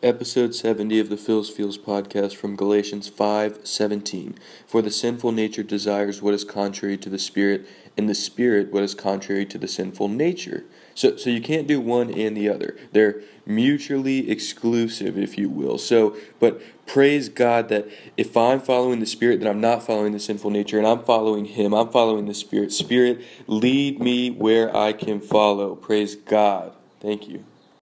Episode 70 of the Phil's Feels podcast from Galatians 5:17. For the sinful nature desires what is contrary to the spirit, and the spirit what is contrary to the sinful nature. So so you can't do one and the other. They're mutually exclusive, if you will. So, but praise God that if I'm following the spirit, that I'm not following the sinful nature and I'm following him. I'm following the spirit. Spirit, lead me where I can follow. Praise God. Thank you.